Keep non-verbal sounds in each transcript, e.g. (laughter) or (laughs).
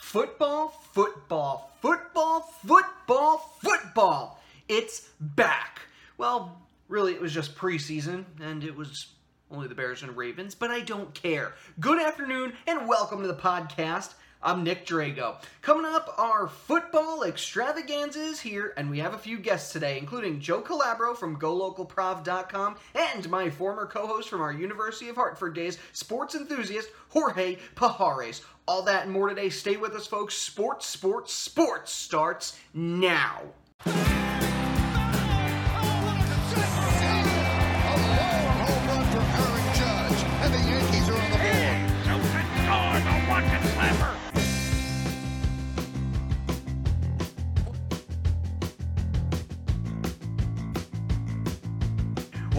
Football, football, football, football, football. It's back. Well, really, it was just preseason, and it was only the Bears and Ravens, but I don't care. Good afternoon, and welcome to the podcast. I'm Nick Drago. Coming up, our football extravaganzas here, and we have a few guests today, including Joe Calabro from GoLocalProv.com and my former co-host from our University of Hartford days, sports enthusiast Jorge Pajares. All that and more today. Stay with us, folks. Sports, sports, sports starts now.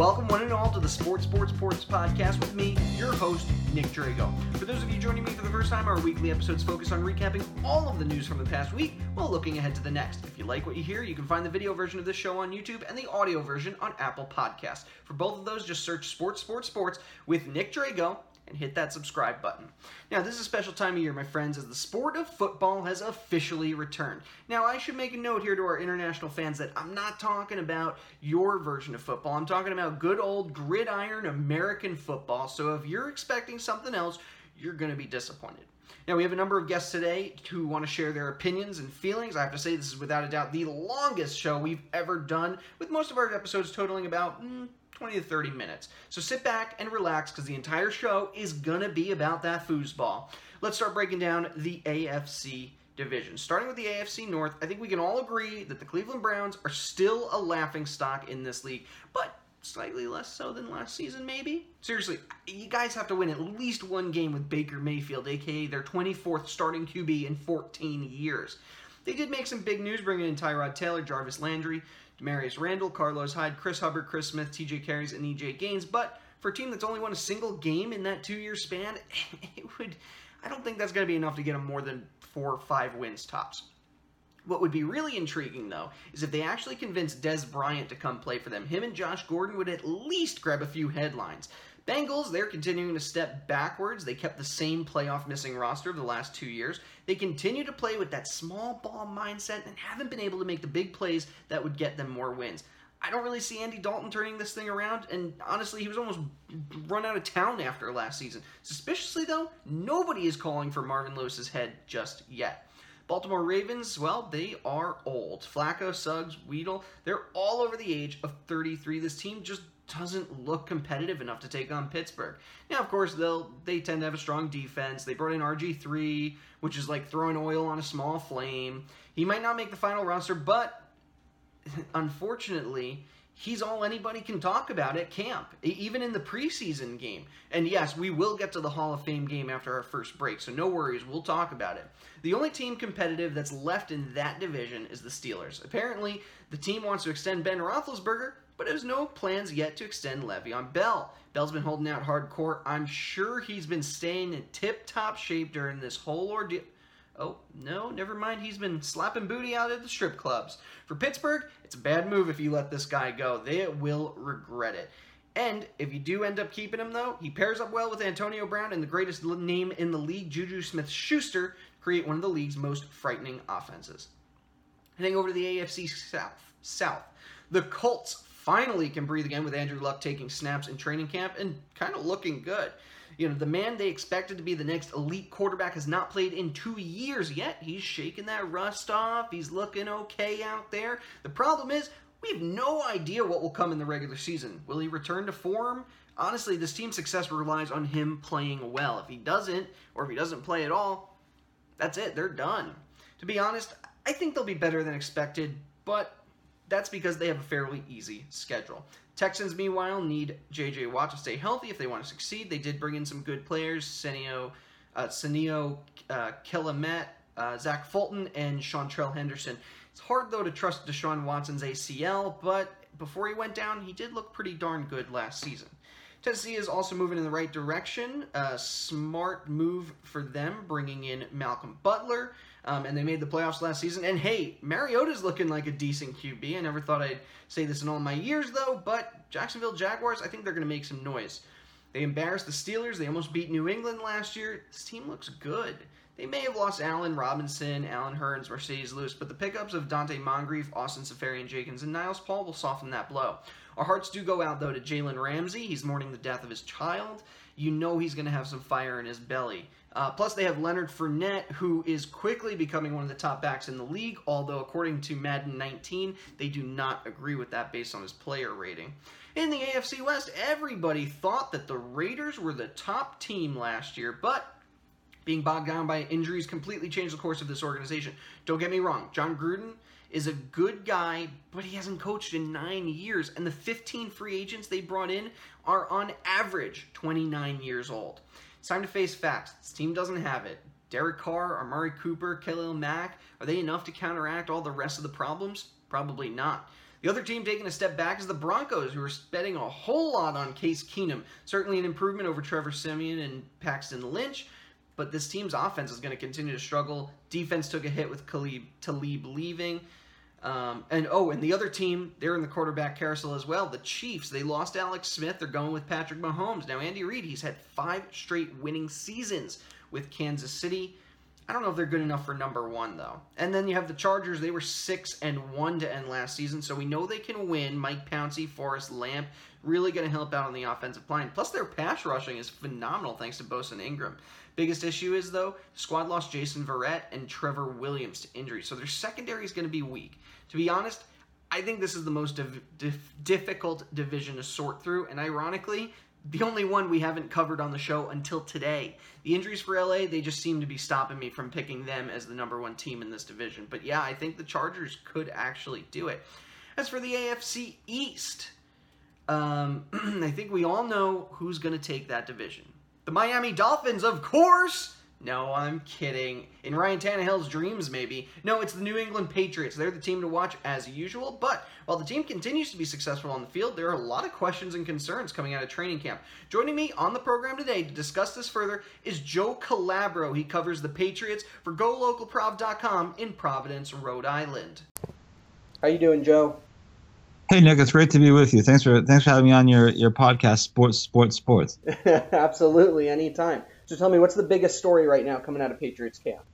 Welcome, one and all, to the Sports Sports Sports podcast with me, your host, Nick Drago. For those of you joining me for the first time, our weekly episodes focus on recapping all of the news from the past week while looking ahead to the next. If you like what you hear, you can find the video version of this show on YouTube and the audio version on Apple Podcasts. For both of those, just search Sports Sports Sports with Nick Drago and hit that subscribe button. Now, this is a special time of year, my friends, as the sport of football has officially returned. Now, I should make a note here to our international fans that I'm not talking about your version of football. I'm talking about good old gridiron American football. So if you're expecting something else, you're going to be disappointed. Now, we have a number of guests today who want to share their opinions and feelings. I have to say, this is without a doubt the longest show we've ever done, with most of our episodes totaling about mm, 20 to 30 minutes. So sit back and relax because the entire show is going to be about that foosball. Let's start breaking down the AFC division. Starting with the AFC North, I think we can all agree that the Cleveland Browns are still a laughing stock in this league, but slightly less so than last season, maybe. Seriously, you guys have to win at least one game with Baker Mayfield, aka their 24th starting QB in 14 years. They did make some big news bringing in Tyrod Taylor, Jarvis Landry, Marius Randall, Carlos Hyde, Chris Hubbard, Chris Smith, TJ Carries, and EJ Gaines. But for a team that's only won a single game in that two year span, (laughs) it would I don't think that's going to be enough to get them more than four or five wins tops. What would be really intriguing, though, is if they actually convinced Dez Bryant to come play for them. Him and Josh Gordon would at least grab a few headlines. Bengals, they're continuing to step backwards. They kept the same playoff missing roster of the last two years. They continue to play with that small ball mindset and haven't been able to make the big plays that would get them more wins. I don't really see Andy Dalton turning this thing around, and honestly, he was almost run out of town after last season. Suspiciously, though, nobody is calling for Marvin Lewis's head just yet. Baltimore Ravens, well, they are old. Flacco, Suggs, Weddle, they're all over the age of 33. This team just doesn't look competitive enough to take on Pittsburgh. Now, of course, they'll they tend to have a strong defense. They brought in RG three, which is like throwing oil on a small flame. He might not make the final roster, but (laughs) unfortunately, he's all anybody can talk about at camp, even in the preseason game. And yes, we will get to the Hall of Fame game after our first break, so no worries, we'll talk about it. The only team competitive that's left in that division is the Steelers. Apparently, the team wants to extend Ben Roethlisberger, but has no plans yet to extend Le'Veon Bell. Bell's been holding out hardcore. I'm sure he's been staying in tip-top shape during this whole ordeal. Oh, no, never mind. He's been slapping booty out at the strip clubs. For Pittsburgh, it's a bad move if you let this guy go. They will regret it. And if you do end up keeping him, though, he pairs up well with Antonio Brown and the greatest name in the league, Juju Smith Schuster, create one of the league's most frightening offenses. Heading over to the AFC South. South. The Colts finally can breathe again with Andrew Luck taking snaps in training camp and kind of looking good. You know, the man they expected to be the next elite quarterback has not played in two years yet. He's shaking that rust off. He's looking okay out there. The problem is, we have no idea what will come in the regular season. Will he return to form? Honestly, this team's success relies on him playing well. If he doesn't, or if he doesn't play at all, that's it. They're done. To be honest, I think they'll be better than expected, but that's because they have a fairly easy schedule. Texans, meanwhile, need J.J. Watt to stay healthy if they want to succeed. They did bring in some good players, Senio, uh, Senio uh, uh, Zach Fulton, and Seantrell Henderson. It's hard, though, to trust Deshaun Watson's ACL, but before he went down, he did look pretty darn good last season. Tennessee is also moving in the right direction. A smart move for them, bringing in Malcolm Butler. Um, and they made the playoffs last season. And hey, Mariota's looking like a decent QB. I never thought I'd say this in all my years, though, but Jacksonville Jaguars, I think they're going to make some noise. They embarrassed the Steelers. They almost beat New England last year. This team looks good. They may have lost Allen Robinson, Allen Hurns, Marcedes Lewis, but the pickups of Donte Moncrief, Austin Seferian-Jenkins, and Niles Paul will soften that blow. Our hearts do go out, though, to Jalen Ramsey. He's mourning the death of his child. You know he's going to have some fire in his belly. Uh, plus, they have Leonard Fournette, who is quickly becoming one of the top backs in the league, although, according to Madden 19, they do not agree with that based on his player rating. In the AFC West, everybody thought that the Raiders were the top team last year, but being bogged down by injuries completely changed the course of this organization. Don't get me wrong, Jon Gruden is a good guy, but he hasn't coached in nine years, and the 15 free agents they brought in are on average 29 years old. It's time to face facts. This team doesn't have it. Derek Carr, Amari Cooper, Khalil Mack, are they enough to counteract all the rest of the problems? Probably not. The other team taking a step back is the Broncos, who are spending a whole lot on Case Keenum. Certainly an improvement over Trevor Siemian and Paxton Lynch, but this team's offense is going to continue to struggle. Defense took a hit with Khalib Talib leaving. Um, and oh, and the other team, they're in the quarterback carousel as well. The Chiefs, they lost Alex Smith. They're going with Patrick Mahomes. Now, Andy Reid, he's had five straight winning seasons with Kansas City. I don't know if they're good enough for number one though. And then you have the Chargers. They were six and one to end last season, so we know they can win. Mike Pouncey, Forrest Lamp, really going to help out on the offensive line. Plus, their pass rushing is phenomenal thanks to Bosa and Ingram. Biggest issue is though, squad lost Jason Verrett and Trevor Williams to injury, so their secondary is going to be weak. To be honest, I think this is the most div- dif- difficult division to sort through, and ironically, the only one we haven't covered on the show until today. The injuries for LA, they just seem to be stopping me from picking them as the number one team in this division. But yeah, I think the Chargers could actually do it. As for the AFC East, um, (clears throat) I think we all know who's going to take that division. The Miami Dolphins, of course! No, I'm kidding. In Ryan Tannehill's dreams, maybe. No, it's the New England Patriots. They're the team to watch as usual, but while the team continues to be successful on the field, there are a lot of questions and concerns coming out of training camp. Joining me on the program today to discuss this further is Joe Calabro. He covers the Patriots for GoLocalProv.com in Providence, Rhode Island. How you doing, Joe? Hey Nick, it's great to be with you. Thanks for thanks for having me on your, your podcast, Sports Sports Sports. (laughs) Absolutely, anytime. So tell me, what's the biggest story right now coming out of Patriots camp?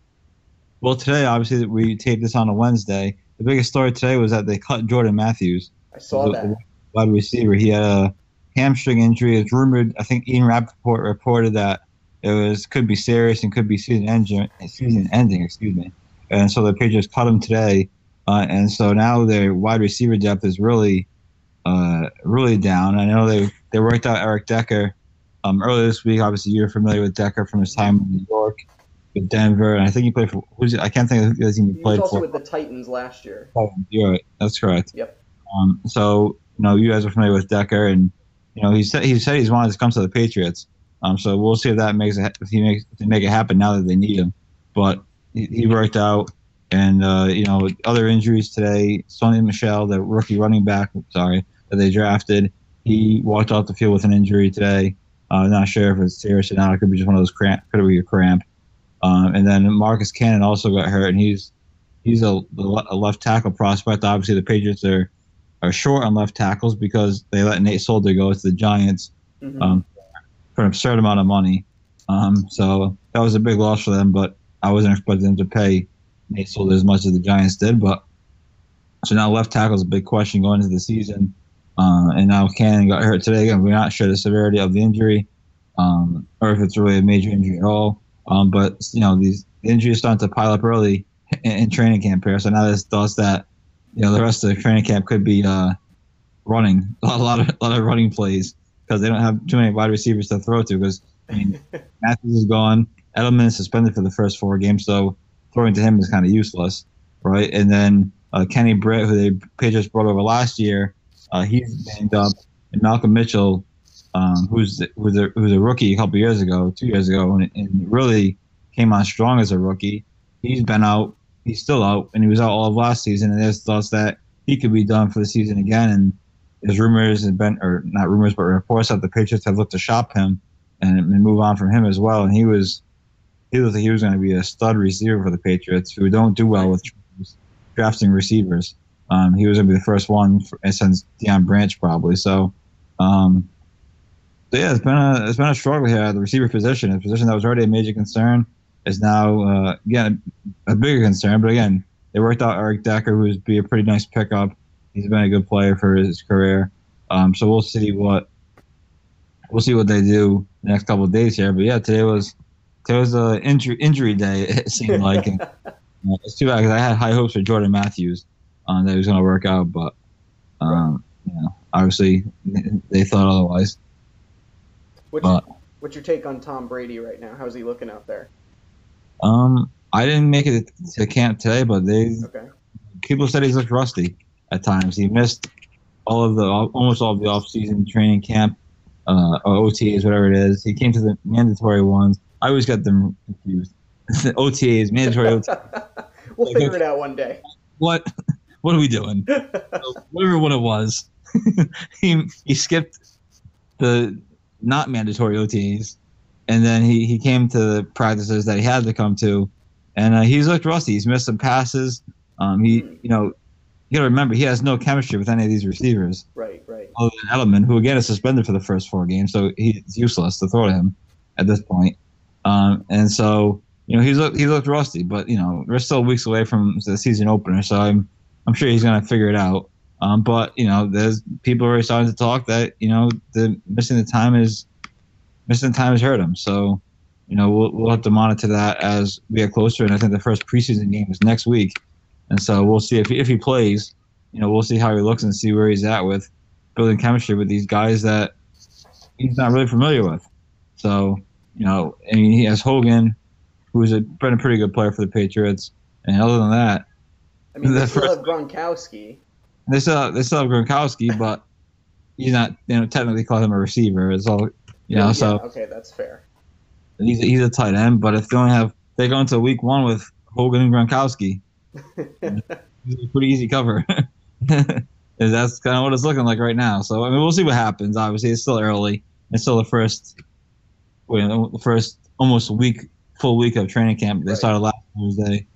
Well, today, obviously, we taped this on a Wednesday. The biggest story today was that they cut Jordan Matthews. I saw that. Wide receiver. He had a hamstring injury. It's rumored. I think Ian Rapoport reported that it was could be serious and could be season ending. Season ending, excuse me. And so the Patriots cut him today, uh, and so now their wide receiver depth is really, uh, really down. I know they they worked out Eric Decker um, earlier this week, obviously, you're familiar with Decker from his time in New York, with Denver, and I think he played for. Who's I can't think of the team he, he played also for. with the Titans last year. You're right. That's correct. Yep. Um, so you know, you guys are familiar with Decker, and you know, he said he said he's wanted to come to the Patriots. Um, so we'll see if that makes it if he makes if they make it happen now that they need him. But he, he worked out, and uh, you know, other injuries today. Sony Michel, the rookie running back, sorry, that they drafted, he walked off the field with an injury today. Uh, not sure if it's serious or not. It could be just one of those cramp. Could be a cramp. Um, and then Marcus Cannon also got hurt, and he's he's a, a, left tackle prospect. Obviously, the Patriots are are short on left tackles because they let Nate Solder go to the Giants mm-hmm. um, for an absurd amount of money. Um, so that was a big loss for them. But I wasn't expecting them to pay Nate Solder as much as the Giants did. But so now left tackle is a big question going into the season. Uh, and now Cannon got hurt today. Again, we're not sure the severity of the injury um, or if it's really a major injury at all. Um, but you know, these injuries starting to pile up early in, in training camp here. So now there's thoughts that you know the rest of the training camp could be uh, running (laughs) a lot of a lot of running plays because they don't have too many wide receivers to throw to. Because I mean, (laughs) Matthews is gone, Edelman is suspended for the first four games, so throwing to him is kind of useless, right? And then uh, Kenny Britt, who they Patriots brought over last year, uh, he's banged up, and Malcolm Mitchell, um, who's who's a, who's a rookie a couple years ago, two years ago, and, and, really came on strong as a rookie. He's been out. He's still out, and he was out all of last season. And there's thoughts that he could be done for the season again. And there's rumors and been, or not rumors, but reports that the Patriots have looked to shop him and, and move on from him as well. And he was he looked like he was going to be a stud receiver for the Patriots, who don't do well with drafting receivers. Um, he was going to be the first one for, since Deion Branch probably. So, um, So yeah, it's been a it's been a struggle here at the receiver position. A position that was already a major concern is now uh, again a, a bigger concern. But again, they worked out Eric Decker, who's be a pretty nice pickup. He's been a good player for his career. Um, so we'll see what we'll see what they do the next couple of days here. But yeah, today was today was a injury injury day. (laughs) It seemed like and, uh, it's too bad because I had high hopes for Jordan Matthews um, that he was going to work out, but um, you know, obviously (laughs) they thought otherwise. What's, but, what's your take on Tom Brady right now? How's he looking out there? Um, I didn't make it to camp today, but they okay. people said he looked rusty at times. He missed all of the almost all of the off-season training camp, uh, or OTAs, whatever it is. He came to the mandatory ones. I always got them confused. (laughs) OTAs, mandatory OTAs. (laughs) we'll like, figure it out one day. What? What are we doing? (laughs) Whatever one it was, (laughs) he he skipped the not mandatory OTs, and then he he came to the practices that he had to come to, and uh, he's looked rusty. He's missed some passes. Um, he hmm. you know you got to remember he has no chemistry with any of these receivers. Right, right. Other than Edelman, who again is suspended for the first four games, so he's useless to throw to him at this point. Um, and so you know he's looked he looked rusty, but you know we're still weeks away from the season opener, so I'm I'm sure he's gonna figure it out. Um, but you know, there's people are starting to talk that you know the missing the time is missing the time has hurt him. So you know we'll we'll have to monitor that as we get closer. And I think the first preseason game is next week. And so we'll see if he, if he plays. You know, we'll see how he looks and see where he's at with building chemistry with these guys that he's not really familiar with. So, you know, I mean, he has Hogan, who's a, been a pretty good player for the Patriots. And other than that, I mean, they still have Gronkowski. They still they still have Gronkowski, but he's not you know technically call him a receiver. It's all you know. Yeah, so okay, that's fair. He's he's a tight end, but if they only have they go into week one with Hogan and Gronkowski, (laughs) pretty easy cover. (laughs) that's kind of what it's looking like right now. So I mean, we'll see what happens. Obviously, it's still early. It's still the first, well, the first almost week, full week of training camp. They right. started last Thursday,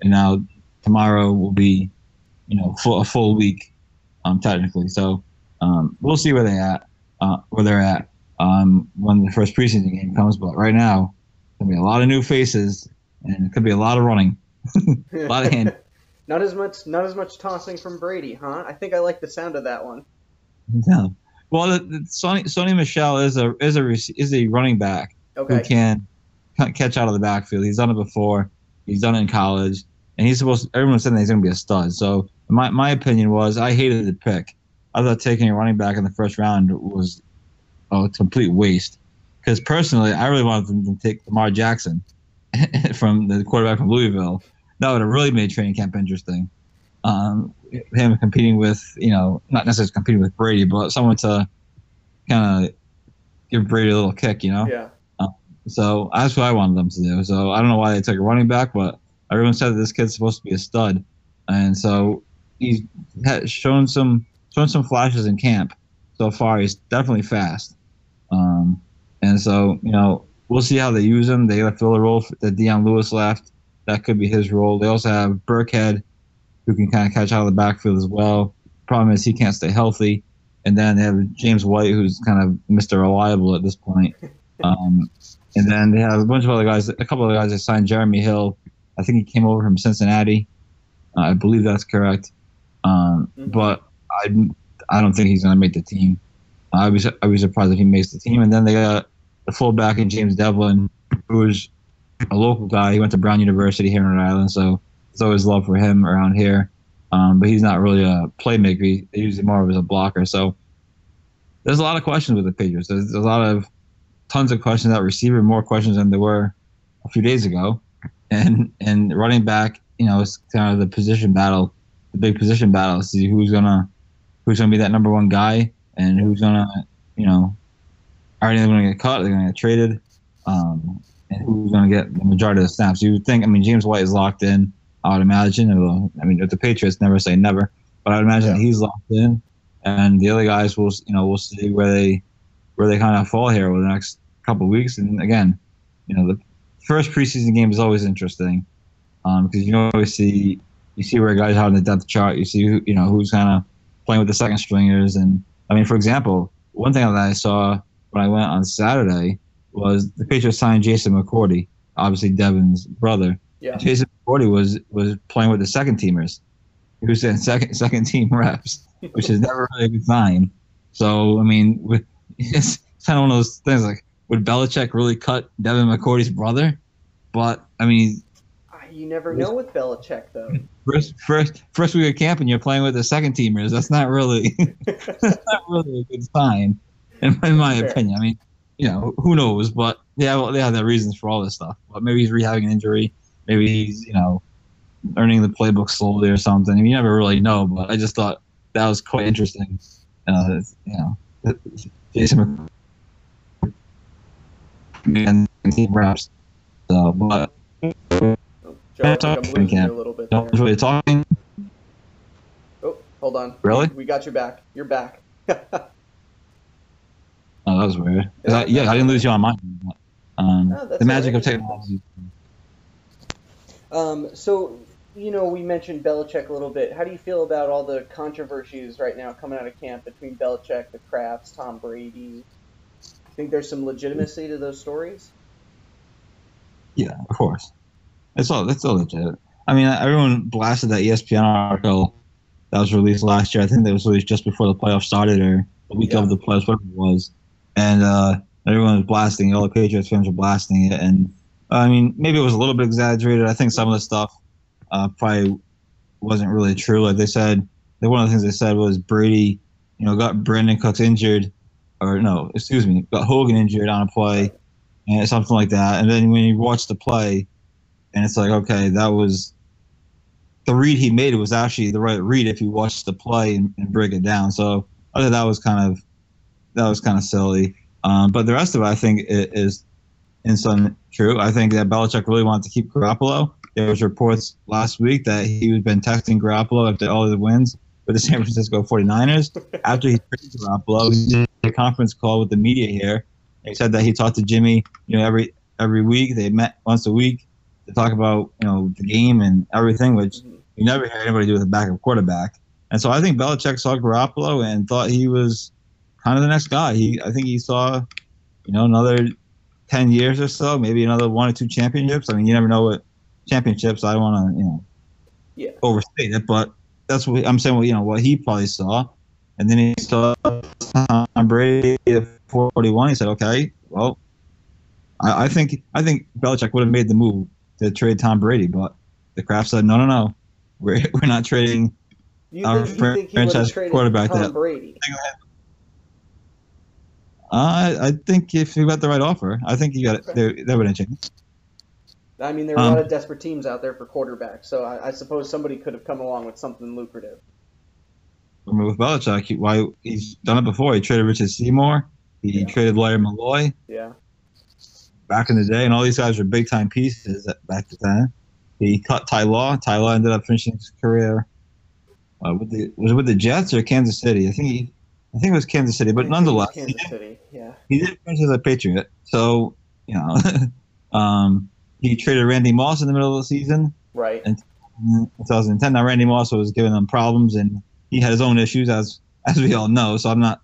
and now tomorrow will be, you know, full, a full week, um, technically. So um, we'll see where they at, uh, where they're at um, when the first preseason game comes. But right now, there'll be a lot of new faces, and it could be a lot of running. (laughs) a lot of hand. (laughs) not as much, not as much tossing from Brady, huh? I think I like the sound of that one. Yeah. Well, the, the Sony Sony Michel is a is a is a running back okay. who can catch out of the backfield. He's done it before. He's done it in college, and he's supposed. To, everyone said that he's going to be a stud. So my my opinion was I hated the pick. I thought taking a running back in the first round was a complete waste. Because personally, I really wanted them to take Lamar Jackson (laughs) from the quarterback from Louisville. That would have really made training camp interesting. Um, him competing with, you know, not necessarily competing with Brady, but someone to kind of give Brady a little kick, you know? Yeah. Um, so that's what I wanted them to do. So I don't know why they took a running back, but everyone said that this kid's supposed to be a stud, and so he's shown some shown some flashes in camp so far. He's definitely fast, um, and so you know we'll see how they use him. They got to fill the role that Dion Lewis left. That could be his role. They also have Burkhead, who can kind of catch out of the backfield as well. Problem is he can't stay healthy. And then they have James White, who's kind of Mr. Reliable at this point. (laughs) Um, and then they have a bunch of other guys. A couple of guys that signed Jeremy Hill. I think he came over from Cincinnati. Uh, I believe that's correct. Um, mm-hmm. But I, I don't think he's going to make the team. I was I was surprised if he makes the team. And then they got the fullback in James Develin, who's a local guy. He went to Brown University here in Rhode Island, so it's always love for him around here. Um, but he's not really a playmaker. He, he's usually more of as a blocker. So there's a lot of questions with the Patriots. There's, there's a lot of tons of questions at receiver, more questions than there were a few days ago. And and running back, you know, it's kind of the position battle, the big position battle. See who's gonna who's gonna be that number one guy, and who's gonna, you know, are they going to get cut? Are they going to get traded? Um, and who's going to get the majority of the snaps? You would think. I mean, James White is locked in. I would imagine. I mean, if the Patriots never say never, but I'd imagine yeah. he's locked in, and the other guys will, you know, we'll see where they where they kind of fall here over the next couple of weeks. And again, you know, the first preseason game is always interesting um, because you always see you see where guys are on the depth chart. You see who you know who's kind of playing with the second stringers. And I mean, for example, one thing that I saw when I went on Saturday was the Patriots signed Jason McCourty, obviously Devin's brother. Yeah. Jason McCourty was was playing with the second teamers. He was in second second team (laughs) reps, which is never really a good sign. So I mean, with, (laughs) it's kind of one of those things like would Belichick really cut Devin McCourty's brother? But I mean, Ah, You never know with Belichick, though. (laughs) first first first week of camp and you're playing with the second teamers. That's not really (laughs) that's not really a good sign, in, in my opinion. I mean, you know, who knows? But yeah, well, they have their reasons for all this stuff. But maybe he's rehabbing an injury. Maybe he's you know learning the playbook slowly or something. I mean, you never really know. But I just thought that was quite interesting. Uh, you know, Jason and he raps. So, but Oh, Joe, I think I'm Talking losing a little bit no there. one's really talking. Oh, hold on. Really? We got you back. You're back. (laughs) Oh, that was weird. I, yeah, I didn't lose you on mine. Um, No, the magic of technology. Um, so, you know, we mentioned Belichick a little bit. How do you feel about all the controversies right now coming out of camp between Belichick, the Krafts, Tom Brady? Think there's some legitimacy to those stories? Yeah, of course. It's all it's all legit. I mean, everyone blasted that ESPN article that was released last year. I think that was released just before the playoffs started or the week Yeah. of the playoffs, whatever it was. And uh, everyone was blasting it. All the Patriots fans were blasting it. And I mean, maybe it was a little bit exaggerated. I think some of the stuff uh, probably wasn't really true. Like they said, one of the things they said was Brady, you know, got Brandon Cooks injured, or no, excuse me, got Hogan injured on a play, and something like that. And then when you watch the play, and it's like, okay, that was the read he made it was actually the right read if you watch the play and, and break it down. So I think that was kind of that was kind of silly. Um, but the rest of it, I think, is in some true. I think that Belichick really wanted to keep Garoppolo. There was reports last week that he had been texting Garoppolo after all the wins with the San Francisco 49ers. After he traded Garoppolo, he a conference call with the media here. He said that he talked to Jimmy, you know, every every week. They met once a week to talk about, you know, the game and everything, which you never hear anybody do with a backup quarterback. And so I think Belichick saw Garoppolo and thought he was kind of the next guy. He, I think he saw, you know, another ten years or so, maybe another one or two championships. I mean, you never know what championships. I don't want to, you know, Yeah. overstate it, but that's what I'm saying. What you know, what he probably saw, and then he saw Brady at 41. He said, "Okay, well, I, I think I think Belichick would have made the move to trade Tom Brady, but the Kraft said, no, no, no, we're (laughs) we're not trading You Our think, you think he franchise quarterback Tom that- Brady? Uh, I think if you got the right offer, I think you got it. Okay. They, they would have changed. I mean, there are a Um, lot of desperate teams out there for quarterbacks, so I, I suppose somebody could have come along with something lucrative. I mean, with Belichick, he, why he's done it before. He traded Richard Seymour. He Yeah. traded Lawyer Milloy Yeah. back in the day, and all these guys were big time pieces back then. He cut Ty Law. Ty Law ended up finishing his career uh, with the was it with the Jets or Kansas City? I think he, I think it was Kansas City, but nonetheless, he Kansas did, City. Yeah. he did finish as a Patriot. So you know, (laughs) um, he traded Randy Moss in the middle of the season. Right. in 2010. Now Randy Moss was giving them problems, and he had his own issues, as as we all know. So I'm not,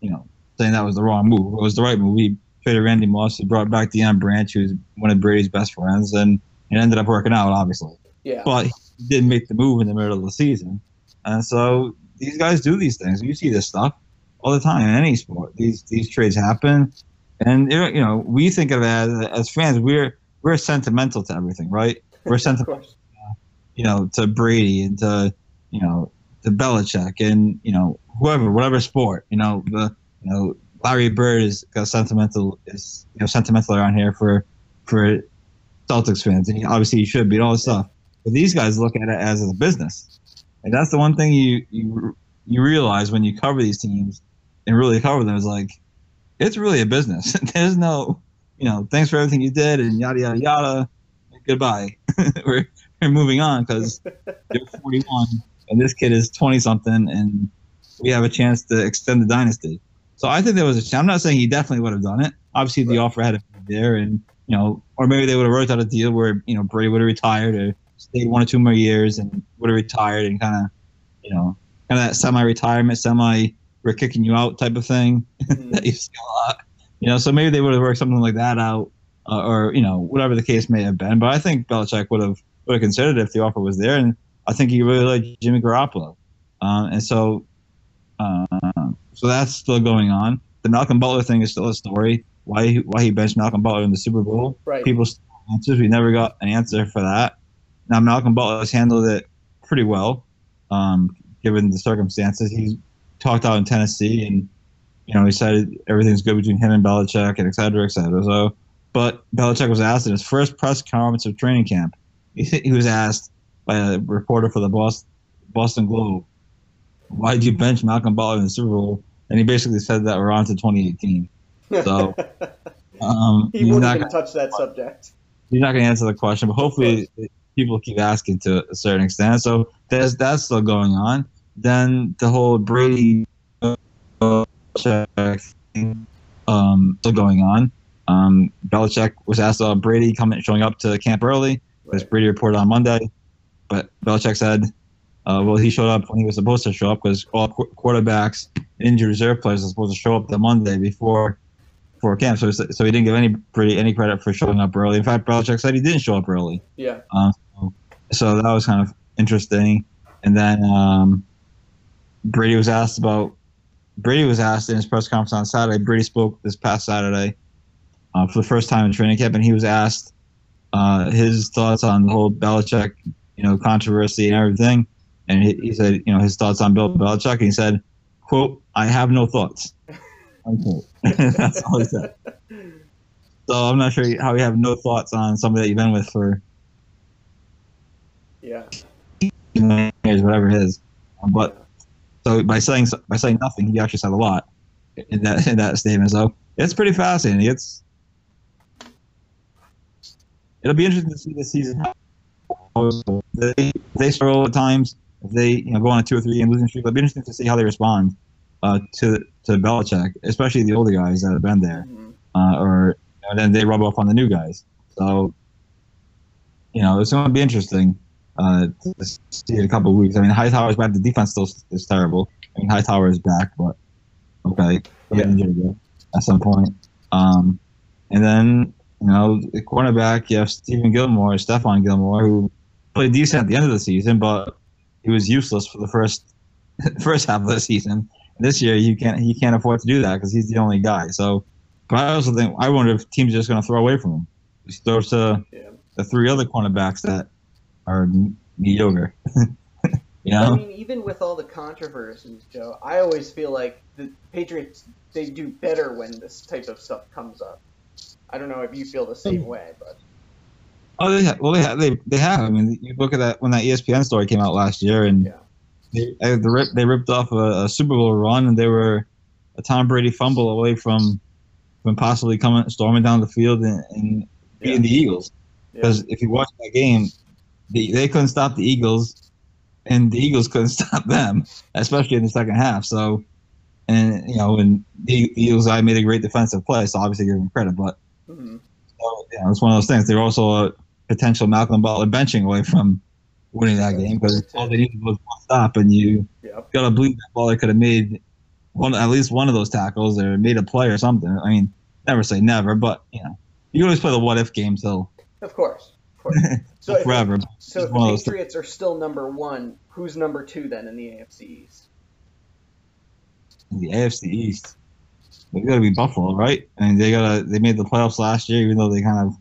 you know, saying that was the wrong move. It was the right move. He traded Randy Moss. He brought back Deion Branch, who's one of Brady's best friends, and it ended up working out, obviously. Yeah. But he didn't make the move in the middle of the season, and so these guys do these things. You see this stuff all the time in any sport. These these trades happen, and you know, you know we think of it as as fans. We're we're sentimental to everything, right? (laughs) We're sentimental you know, to Brady and to, you know, to Belichick and, you know, whoever, whatever sport, you know, the, you know, Larry Bird is got sentimental, is, you know, sentimental around here for, for Celtics fans. And he, obviously he should be all this stuff. But these guys look at it as a business. And that's the one thing you, you, you realize when you cover these teams and really cover them is like, it's really a business. (laughs) There's no, you know, thanks for everything you did and yada, yada, yada. Goodbye. (laughs) we're, we're moving on because (laughs) you're 41 and this kid is 20 something and we have a chance to extend the dynasty. So I think there was a chance. I'm not saying he definitely would have done it. Obviously, the Right. offer had to be there, and you know, or maybe they would have worked out a deal where you know Brady would have retired or stayed one or two more years and would have retired and kind of, you know, kind of that semi-retirement, semi we're kicking you out type of thing Mhm. (laughs) that you see a lot. You know, so maybe they would have worked something like that out, uh, or you know, whatever the case may have been. But I think Belichick would have would have considered it if the offer was there, and I think he really liked Jimmy Garoppolo, um, and so uh, so that's still going on. The Malcolm Butler thing is still a story. Why he, why he benched Malcolm Butler in the Super Bowl? Right. People still answers. We never got an answer for that. Now Malcolm Butler has handled it pretty well, um, given the circumstances. He's talked out in Tennessee, and you know he said everything's good between him and Belichick, and et cetera, et cetera. So, but Belichick was asked in his first press conference of training camp. He, he was asked by a reporter for the Boston, Boston Globe, "Why did you bench Malcolm Butler in the Super Bowl?" And he basically said that we're on to 2018. So (laughs) um, he he's wouldn't not even touch that subject. he's not going to answer the question, but hopefully people keep asking to a certain extent. So that's that's still going on. Then the whole Brady thing, um, still going on. Um, Belichick was asked about Brady coming showing up to camp early, as Right. Brady reported on Monday, but Belichick said, uh, well, he showed up when he was supposed to show up because all qu- quarterbacks injured reserve players are supposed to show up the Monday before before camp. So so he didn't give any Brady any credit for showing up early. In fact, Belichick said he didn't show up early. Yeah. Um, so, so that was kind of interesting. And then um, Brady was asked about Brady was asked in his press conference on Saturday. Brady spoke this past Saturday uh, for the first time in training camp, and he was asked uh, his thoughts on the whole Belichick, you know, controversy and everything. And he, he said, you know, his thoughts on Bill Belichick. And he said, "quote I have no thoughts." (laughs) That's all he said. So I'm not sure how you have no thoughts on somebody that you've been with for Yeah. years, whatever it is. Um, But so by saying by saying nothing, he actually said a lot in that in that statement. So it's pretty fascinating. It's it'll be interesting to see this season. They they struggle at times. If they you know go on a two or three game losing streak, it'll be interesting to see how they respond uh, to to Belichick, especially the older guys that have been there, Mhm. uh, or you know, then they rub off on the new guys. So you know it's going to be interesting uh, to see in a couple of weeks. I mean, Hightower's back. The defense still is terrible. I mean, Hightower is back, but okay, Yeah. at some point. Um, and then you know, the cornerback, you have Stephen Gilmore, Stephon Gilmore, who played decent at the end of the season, but he was useless for the first (laughs) first half of the season. This year, you can't he can't afford to do that because he's the only guy. So, but I also think I wonder if teams are just going to throw away from him. Just throw to Yeah. the three other cornerbacks that are mediocre. (laughs) you know? I mean, even with all the controversies, Joe, I always feel like the Patriots they do better when this type of stuff comes up. I don't know if you feel the same hmm. way, but oh, they have, well, they have, they they have. I mean, you look at that when that ESPN story came out last year, and Yeah. they they, ripped, they ripped off a, a Super Bowl run, and they were a Tom Brady fumble away from from possibly coming storming down the field and, and beating the Eagles. yeah. Because if you watch that game, they, they couldn't stop the Eagles, and the Eagles couldn't (laughs) stop them, especially in the second half. So, and you know, and the Eagles I made a great defensive play, so obviously give them credit. But Mhm. so, know, it's one of those things. They're also a potential Malcolm Butler benching away from winning that game because all they needed was one stop, and you Yep. gotta believe that Butler could have made one, at least one of those tackles, or made a play or something. I mean, never say never, but you know, you always play the what if game till Of course. Of course. (laughs) So if, forever. so if It's one of the. Patriots are still number one, who's number two then in the AFC East? in the AFC East. They got to be Buffalo, right? I mean, they got to. They made the playoffs last year, even though they kind of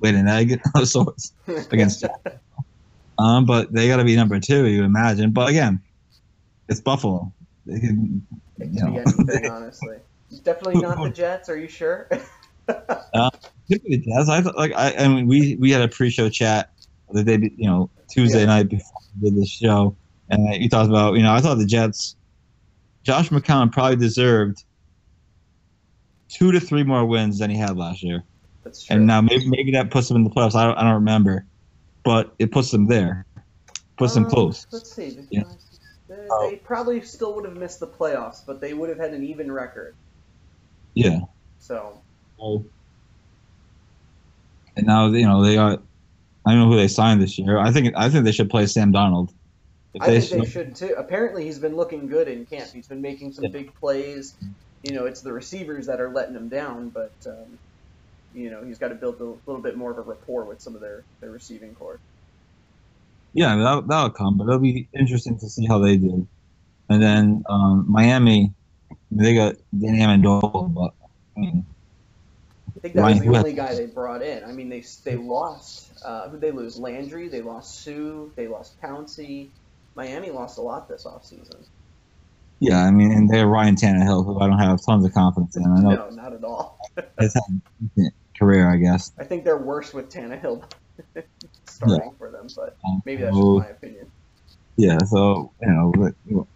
laid an egg (laughs) of sorts against. um, but they got to be number two, you imagine. But again, it's Buffalo. They can, It you know, be anything, (laughs) honestly. Definitely not the Jets. Are you sure? (laughs) Typically, the Jazz. I like I, I mean, we we had a pre-show chat the day, you know, Tuesday Yeah. night before we did this show, and you talked about, you know, I thought the Jets, Josh McCown probably deserved two to three more wins than he had last year. That's true. And now maybe maybe that puts them in the playoffs. I don't, I don't remember, but it puts them there, puts them Um, close. Let's see. Yeah. They, they probably still would have missed the playoffs, but they would have had an even record. Yeah. So So, and now you know they got. I don't know who they signed this year. I think I think they should play Sam Darnold. If I think they should too. Apparently, he's been looking good in camp. He's been making some Yeah. big plays. you know, it's the receivers that are letting him down, but um, you know, he's got to build a little bit more of a rapport with some of their their receiving corps. Yeah, that that'll come, but it'll be interesting to see how they do. And then um, Miami, they got Danny Amendola, but I mean, I think that was the West. only guy they brought in. I mean, they they lost. Uh, who they lose? Landry. They lost Suh. They lost Pouncey. Miami lost a lot this offseason. Yeah, I mean, and they're Ryan Tannehill, who I don't have tons of confidence in. I know No, not at all. (laughs) had a career, I guess. I think they're worse with Tannehill (laughs) starting for them, but Um, maybe that's so- just my opinion. Yeah, so you know, but, you know,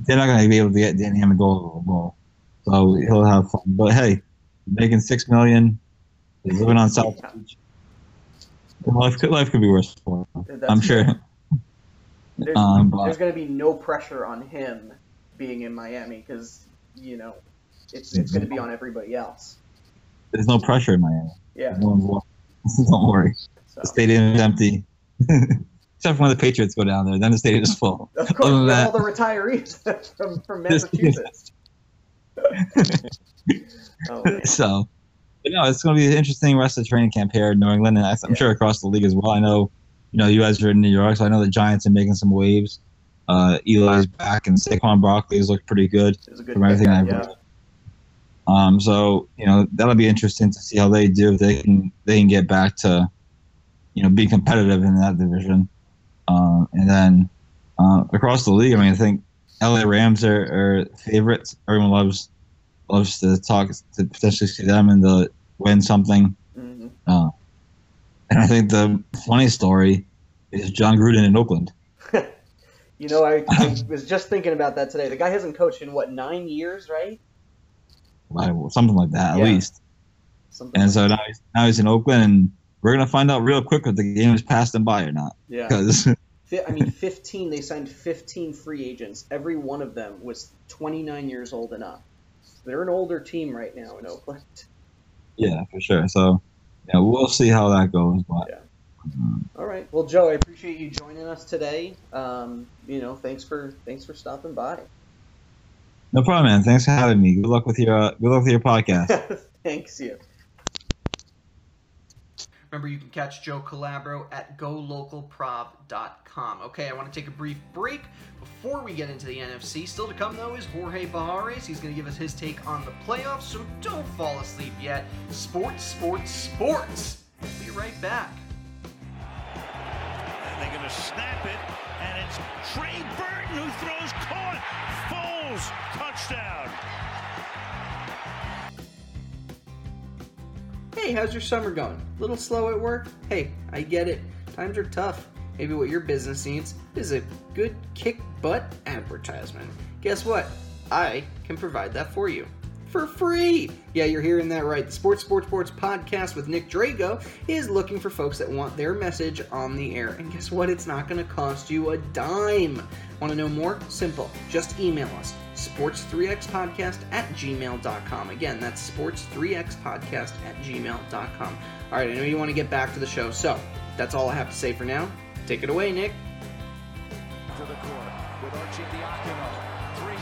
they're not going to be able to get Danny Amendola the ball, so he'll have fun. But hey, making six million, he's living on South Yeah. Beach. Life could life could be worse for him. That's I'm sure. (laughs) There's, Um, but- there's going to be no pressure on him being in Miami because you know it's it's going to be on everybody else. There's no pressure in Miami. Yeah. No. (laughs) Don't worry. So The stadium is empty. (laughs) Except for when the Patriots go down there, then the stadium is full. of course, that- all the retirees (laughs) from from Massachusetts. oh, so, but no, it's going to be an interesting rest of the training camp here in New England, and I'm Yeah. sure across the league as well. I know, you know, you guys are in New York, so I know the Giants are making some waves. Uh, Eli's back, and Saquon Barkley has looked pretty good It was a good from everything I've yeah. read. Um, so you know that'll be interesting to see how they do if they can they can get back to, you know, be competitive in that division. Um, and then uh, across the league, I mean, I think LA Rams are, are favorites. Everyone loves loves to talk to potentially see them and to win something. Mhm. And I think the funny story is Jon Gruden in Oakland. (laughs) You know, I, I was just thinking about that today. The guy hasn't coached in what nine years, right? Like, Something like that, Yeah. at least. Something. And so now he's, now he's in Oakland, and we're gonna find out real quick if the game is passed them by or not. yeah. Because (laughs) I mean, 15. They signed 15 free agents. Every one of them was 29 years old and up. They're an older team right now in Oakland. yeah, for sure. So yeah, we'll see how that goes. But Yeah. All right. Well, Joe, I appreciate you joining us today. Um, you know, thanks for thanks for stopping by. no problem, man. Thanks for having me. Good luck with your uh, good luck with your podcast. (laughs) thanks you. Remember, you can catch Joe Calabro at golocalprov.com. Okay, I want to take a brief break before we get into the NFC. Still to come, though, is Jorge Pajares. He's going to give us his take on the playoffs, so don't fall asleep yet. Sports, sports, sports. We'll be right back. It's Trey Burton who throws caught. Foles, touchdown. Hey, how's your summer going? A Little slow at work? Hey, I get it. Times are tough. Maybe what your business needs is a good kick butt advertisement. Guess what? I can provide that for you. For free! Yeah, you're hearing that right. The Sports Sports Sports podcast with Nick Drago is looking for folks that want their message on the air. And guess what? It's not going to cost you a dime. Want to know more? Simple. Just email us sports3xpodcast at gmail.com. Again, that's sports3xpodcast at gmail.com. All right, I know you want to get back to the show, so that's all I have to say for now. Take it away, Nick. to the court with Archie Diacono.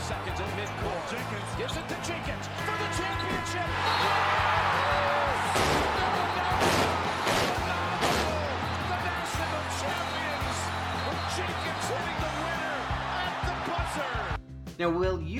Seconds at midcourt. Jenkins gives it to Jenkins for the championship. Now, Will, you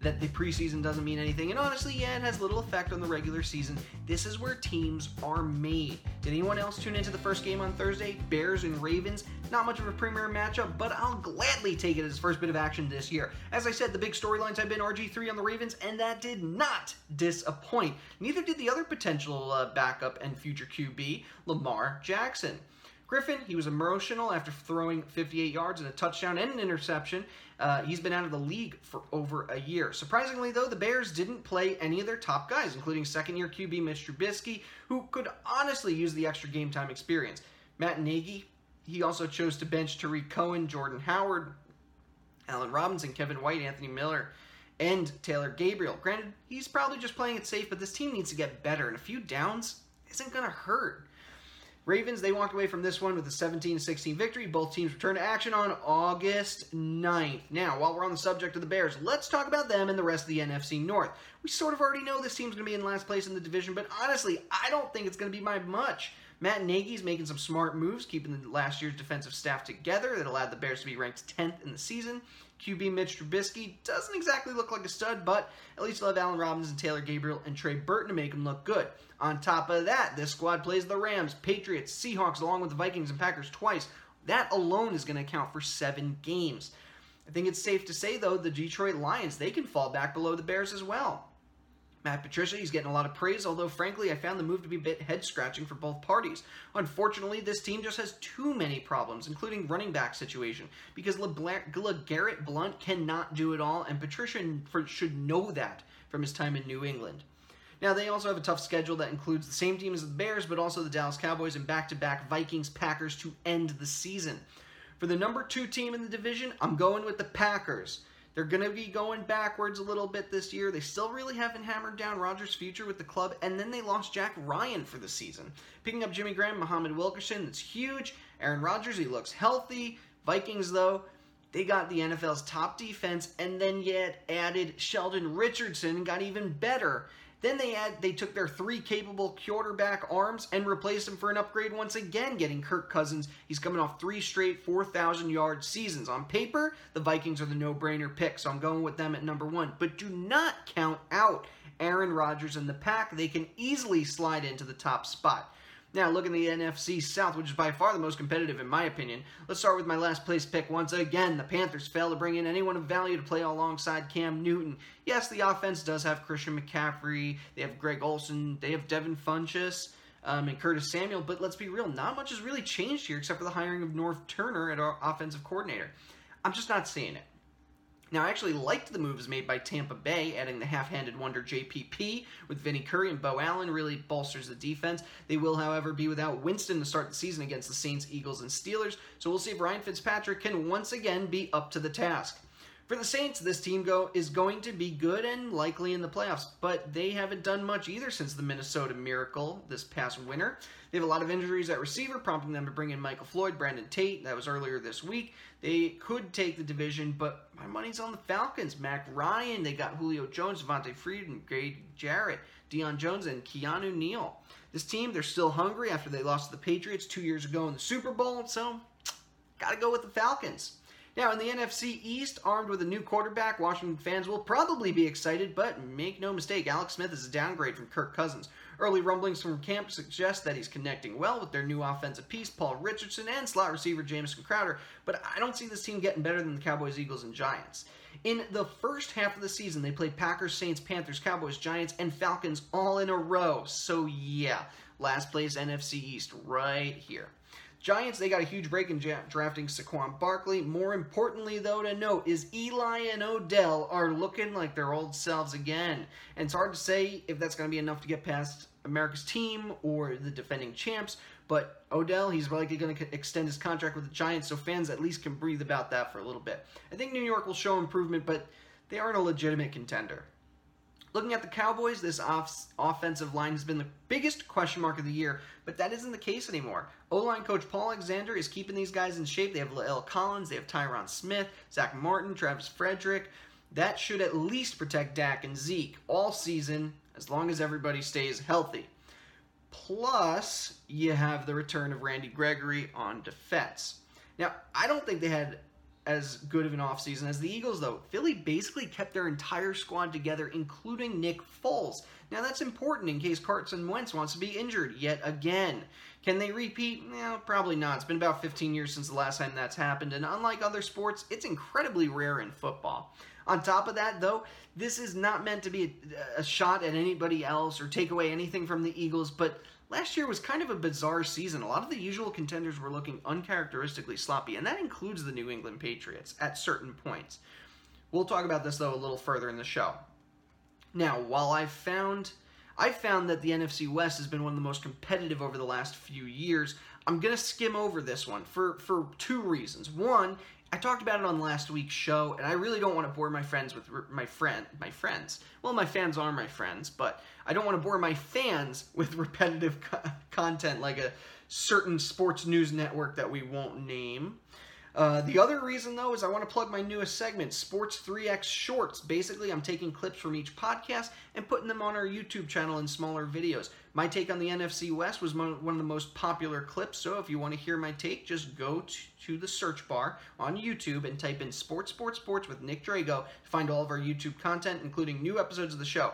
that the preseason doesn't mean anything, and honestly, yeah, it has little effect on the regular season. This is where teams are made. Did anyone else tune into the first game on Thursday? Bears and Ravens. Not much of a premier matchup, but I'll gladly take it as first bit of action this year. As I said, the big storylines have been RG3 on the Ravens, and that did not disappoint. Neither did the other potential uh, backup and future QB, Lamar Jackson. Griffin, he was emotional after throwing 58 yards and a touchdown and an interception. Uh, he's been out of the league for over a year. Surprisingly, though, the Bears didn't play any of their top guys, including second year QB Mitch Trubisky, who could honestly use the extra game time experience. Matt Nagy, he also chose to bench Tarik Cohen, Jordan Howard, Allen Robinson, Kevin White, Anthony Miller, and Taylor Gabriel. Granted, he's probably just playing it safe, but this team needs to get better, and a few downs isn't going to hurt. Ravens, they walked away from this one with a 17 16 victory. Both teams return to action on August 9th. Now, while we're on the subject of the Bears, let's talk about them and the rest of the NFC North. We sort of already know this team's going to be in last place in the division, but honestly, I don't think it's going to be by much. Matt Nagy's making some smart moves, keeping the last year's defensive staff together that allowed the Bears to be ranked 10th in the season. QB Mitch Trubisky doesn't exactly look like a stud, but at least you'll have Allen Robinson, Taylor Gabriel, and Trey Burton to make him look good. On top of that, this squad plays the Rams, Patriots, Seahawks, along with the Vikings and Packers twice. That alone is going to count for seven games. I think it's safe to say, though, the Detroit Lions, they can fall back below the Bears as well. Matt Patricia, he's getting a lot of praise, although frankly, I found the move to be a bit head scratching for both parties. Unfortunately, this team just has too many problems, including running back situation, because LeGarrette Blunt cannot do it all, and Patricia should know that from his time in New England. Now, they also have a tough schedule that includes the same team as the Bears, but also the Dallas Cowboys and back to back Vikings Packers to end the season. For the number two team in the division, I'm going with the Packers. They're going to be going backwards a little bit this year. They still really haven't hammered down Rodgers' future with the club, and then they lost Jake Ryan for the season. Picking up Jimmy Graham, Muhammad Wilkerson, that's huge. Aaron Rodgers, he looks healthy. Vikings, though, they got the NFL's top defense, and then yet added Sheldon Richardson got even better. Then they add they took their three capable quarterback arms and replaced them for an upgrade once again, getting Kirk Cousins. He's coming off three straight 4,000 yard seasons. On paper, the Vikings are the no brainer pick, so I'm going with them at number one. But do not count out Aaron Rodgers and the pack. They can easily slide into the top spot. Now, looking at the NFC South, which is by far the most competitive in my opinion, let's start with my last place pick once again. The Panthers fail to bring in anyone of value to play alongside Cam Newton. Yes, the offense does have Christian McCaffrey, they have Greg Olsen, they have Devin Funchess. Um, and Curtis Samuel, but let's be real, not much has really changed here except for the hiring of Norv Turner as our offensive coordinator. I'm just not seeing it. Now, I actually liked the moves made by Tampa Bay, adding the half-handed wonder JPP with Vinny Curry and Beau Allen really bolsters the defense. They will, however, be without Winston to start the season against the Saints, Eagles, and Steelers, so we'll see if Ryan Fitzpatrick can once again be up to the task. For the Saints, this team go is going to be good and likely in the playoffs, but they haven't done much either since the Minnesota Miracle this past winter. They have a lot of injuries at receiver, prompting them to bring in Michael Floyd, Brandon Tate. That was earlier this week. They could take the division, but my money's on the Falcons. Matt Ryan, they got Julio Jones, Devonta Freeman, Grady Jarrett, Deion Jones, and Keanu Neal. This team, they're still hungry after they lost to the Patriots two years ago in the Super Bowl, so gotta go with the Falcons. Now, in the NFC East, armed with a new quarterback, Washington fans will probably be excited, but make no mistake, Alex Smith is a downgrade from Kirk Cousins. Early rumblings from camp suggest that he's connecting well with their new offensive piece, Paul Richardson, and slot receiver Jamison Crowder, but I don't see this team getting better than the Cowboys, Eagles, and Giants. In the first half of the season, they played Packers, Saints, Panthers, Cowboys, Giants, and Falcons all in a row. So, yeah, last place NFC East right here. Giants, they got a huge break in drafting Saquon Barkley. More importantly, though, to note is Eli and Odell are looking like their old selves again. And it's hard to say if that's going to be enough to get past America's team or the defending champs. But Odell, he's likely going to extend his contract with the Giants, so fans at least can breathe about that for a little bit. I think New York will show improvement, but they aren't a legitimate contender. Looking at the Cowboys, this off- offensive line has been the biggest question mark of the year, but that isn't the case anymore. O line coach Paul Alexander is keeping these guys in shape. They have La'el Collins, they have Tyron Smith, Zack Martin, Travis Frederick. That should at least protect Dak and Zeke all season as long as everybody stays healthy. Plus, you have the return of Randy Gregory on defense. Now, I don't think they had as good of an offseason as the Eagles, though. Philly basically kept their entire squad together, including Nick Foles. Now, that's important in case Carson Wentz wants to be injured yet again. Can they repeat? No, probably not. It's been about 15 years since the last time that's happened, and unlike other sports, it's incredibly rare in football. On top of that, though, this is not meant to be a, a shot at anybody else or take away anything from the Eagles, but Last year was kind of a bizarre season. A lot of the usual contenders were looking uncharacteristically sloppy, and that includes the New England Patriots at certain points. We'll talk about this though a little further in the show. Now, while I've found I've found that the NFC West has been one of the most competitive over the last few years. I'm going to skim over this one for for two reasons. One, I talked about it on last week's show, and I really don't want to bore my friends with re- my friend, my friends. Well, my fans are my friends, but I don't want to bore my fans (laughs) with repetitive co- content like a certain sports news network that we won't name. Uh, the other reason, though, is I want to plug my newest segment, Sports 3X Shorts. Basically, I'm taking clips from each podcast and putting them on our YouTube channel in smaller videos. My take on the NFC West was one of the most popular clips, so if you want to hear my take, just go to the search bar on YouTube and type in Sports, Sports, Sports with Nick Drago to find all of our YouTube content, including new episodes of the show.